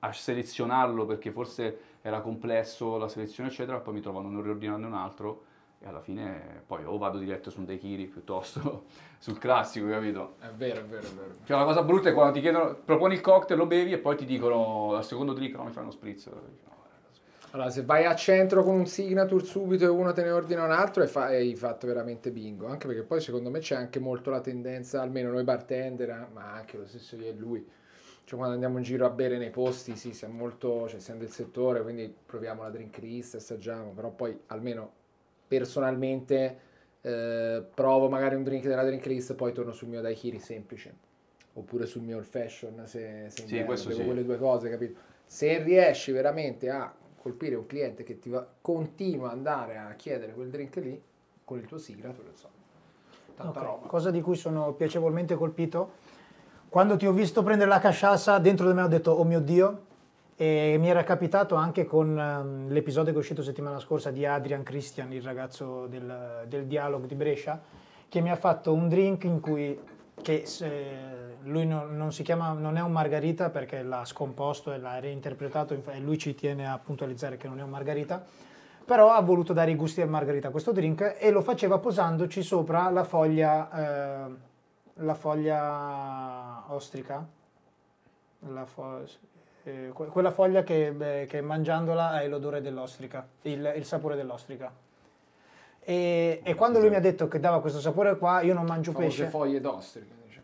a selezionarlo perché forse era complesso la selezione, eccetera, poi mi trovo a non riordinarne un altro e alla fine poi o vado diretto su un daiquiri piuttosto (laughs) sul classico, capito? È vero, è vero, è vero. Cioè la cosa brutta è quando ti chiedono, proponi il cocktail, lo bevi e poi ti dicono al secondo drink no mi fai uno spritz. Allora, se vai a centro con un signature subito e uno te ne ordina un altro, hai fa- hai fatto veramente bingo. Anche perché poi secondo me c'è anche molto la tendenza, almeno noi bartender, eh, ma anche lo stesso io e lui. Cioè quando andiamo in giro a bere nei posti, sì, siamo molto, cioè siamo del settore, quindi proviamo la drink list, assaggiamo, però poi almeno personalmente eh, provo magari un drink della drink list, poi torno sul mio daiquiri semplice. Oppure sul mio old fashion, se, se Sì, questo sì. quelle due cose, capito? Se riesci veramente a colpire un cliente che ti va- continua ad andare a chiedere quel drink lì, con il tuo sigla, te lo so. Tanta Ok, roba. Cosa di cui sono piacevolmente colpito. Quando ti ho visto prendere la casciassa, dentro di me ho detto, oh mio Dio, e mi era capitato anche con ehm, l'episodio che è uscito settimana scorsa di Adrian Christian, il ragazzo del, del Dialog di Brescia, che mi ha fatto un drink in cui, che se- lui non, non si chiama, non è un margarita perché l'ha scomposto e l'ha reinterpretato, e lui ci tiene a puntualizzare che non è un margarita, però ha voluto dare i gusti del margarita a questo drink e lo faceva posandoci sopra la foglia, eh, la foglia ostrica, la fo- eh, que- quella foglia che, beh, che mangiandola hai l'odore dell'ostrica, il, il sapore dell'ostrica. E, e quando lui mi ha detto che dava questo sapore qua, io non mangio Famose pesce. foglie d'ostriche. dice.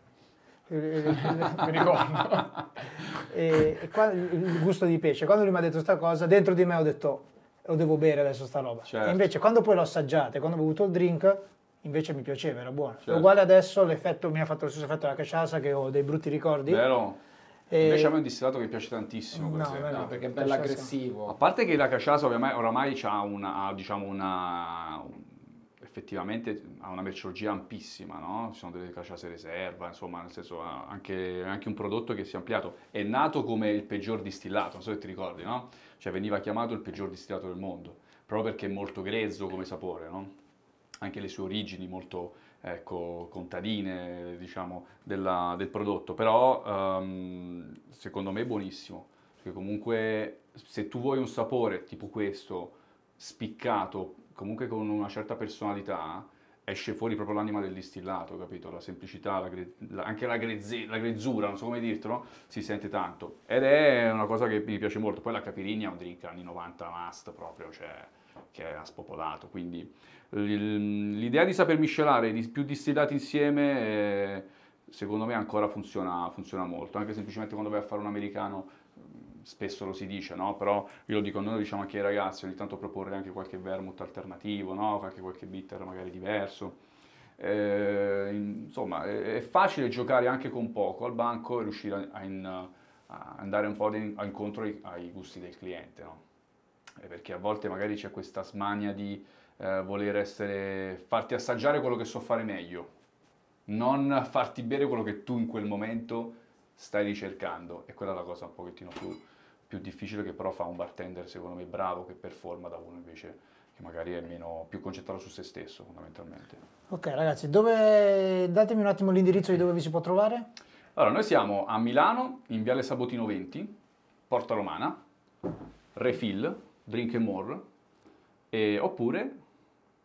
Mi ricordo. (laughs) e, e qua- il gusto di pesce. Quando lui mi ha detto questa cosa, dentro di me ho detto lo devo bere adesso sta roba. Certo. E invece quando poi l'ho assaggiata e quando ho bevuto il drink, invece mi piaceva, era buono. Certo. Uguale adesso l'effetto mi ha fatto lo stesso effetto della casciasa che ho dei brutti ricordi. Vero? E- Invece a me è un distillato che piace tantissimo. No, me No, perché è bello Casciasa. A aggressivo. parte che la caciasa oramai, oramai ha una, diciamo una, effettivamente ha una merceologia ampissima, no? Ci sono delle caciase riserva, insomma, nel senso anche, anche un prodotto che si è ampliato. È nato come il peggior distillato, non so se ti ricordi, no? Cioè veniva chiamato il peggior distillato del mondo, proprio perché è molto grezzo come sapore, no? Anche le sue origini molto ecco, contadine, diciamo, della- del prodotto, però ehm, secondo me è buonissimo, perché comunque se tu vuoi un sapore tipo questo, spiccato, comunque con una certa personalità, esce fuori proprio l'anima del distillato, capito? La semplicità, la gre- la- anche la, grezze- la grezzura, non so come dirtelo, si sente tanto. Ed è una cosa che mi piace molto. Poi la caipirinha è un drink anni 90 must proprio, cioè, che ha spopolato. Quindi l'idea di saper miscelare di- più distillati insieme, eh, secondo me ancora funziona, funziona molto. Anche semplicemente quando vai a fare un americano, spesso lo si dice, no? Però io lo dico, noi lo diciamo anche ai ragazzi, ogni tanto proporre anche qualche vermouth alternativo, no? Anche qualche bitter magari diverso. Eh, in- insomma, è, facile giocare anche con poco al banco e riuscire a, a in- a andare un po' di- a incontro ai, ai gusti del cliente, no? Eh, Perché a volte magari c'è questa smania di eh, voler essere, farti assaggiare quello che so fare meglio, non farti bere quello che tu in quel momento stai ricercando. E quella è la cosa un pochettino più, più difficile che però fa un bartender, secondo me, bravo, che performa da uno invece che magari è meno, più concentrato su se stesso, fondamentalmente. Ok ragazzi, dove... datemi un attimo l'indirizzo di dove vi si può trovare. Allora, noi siamo a Milano, in Viale Sabotino 20, Porta Romana, Refill, Drink and More, e, oppure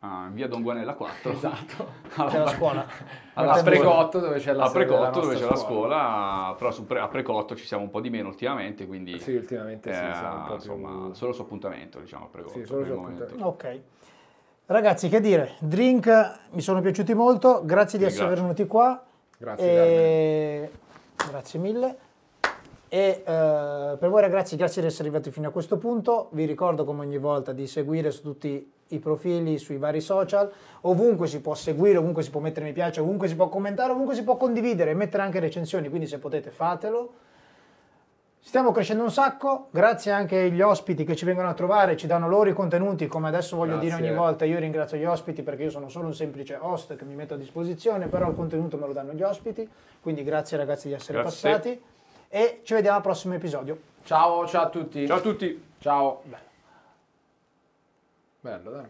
a Via Don Guanella 4. Esatto. (laughs) C'è la scuola. Alla a. Precotto dove c'è la a Precotto dove c'è la scuola, però su Pre- a Precotto ci siamo un po' di meno ultimamente, quindi Sì, ultimamente sì, eh, siamo un po' più... insomma, solo su appuntamento diciamo a Precotto. Sì, solo su appuntamento. Ok. Ragazzi, che dire, drink mi sono piaciuti molto, grazie di essere venuti qua. Grazie, E... Grazie mille. E eh, per voi ragazzi, grazie di essere arrivati fino a questo punto. Vi ricordo come ogni volta di seguire su tutti i profili, sui vari social. Ovunque si può seguire, ovunque si può mettere mi piace, ovunque si può commentare, ovunque si può condividere e mettere anche recensioni. Quindi se potete fatelo. Stiamo crescendo un sacco, grazie anche agli ospiti che ci vengono a trovare, ci danno loro i contenuti, come adesso voglio dire Grazie. ogni volta, io ringrazio gli ospiti perché io sono solo un semplice host che mi metto a disposizione, però il contenuto me lo danno gli ospiti, quindi grazie ragazzi di essere Grazie. passati e ci vediamo al prossimo episodio. Ciao, ciao a tutti. Ciao a tutti! Ciao. Bello, dai.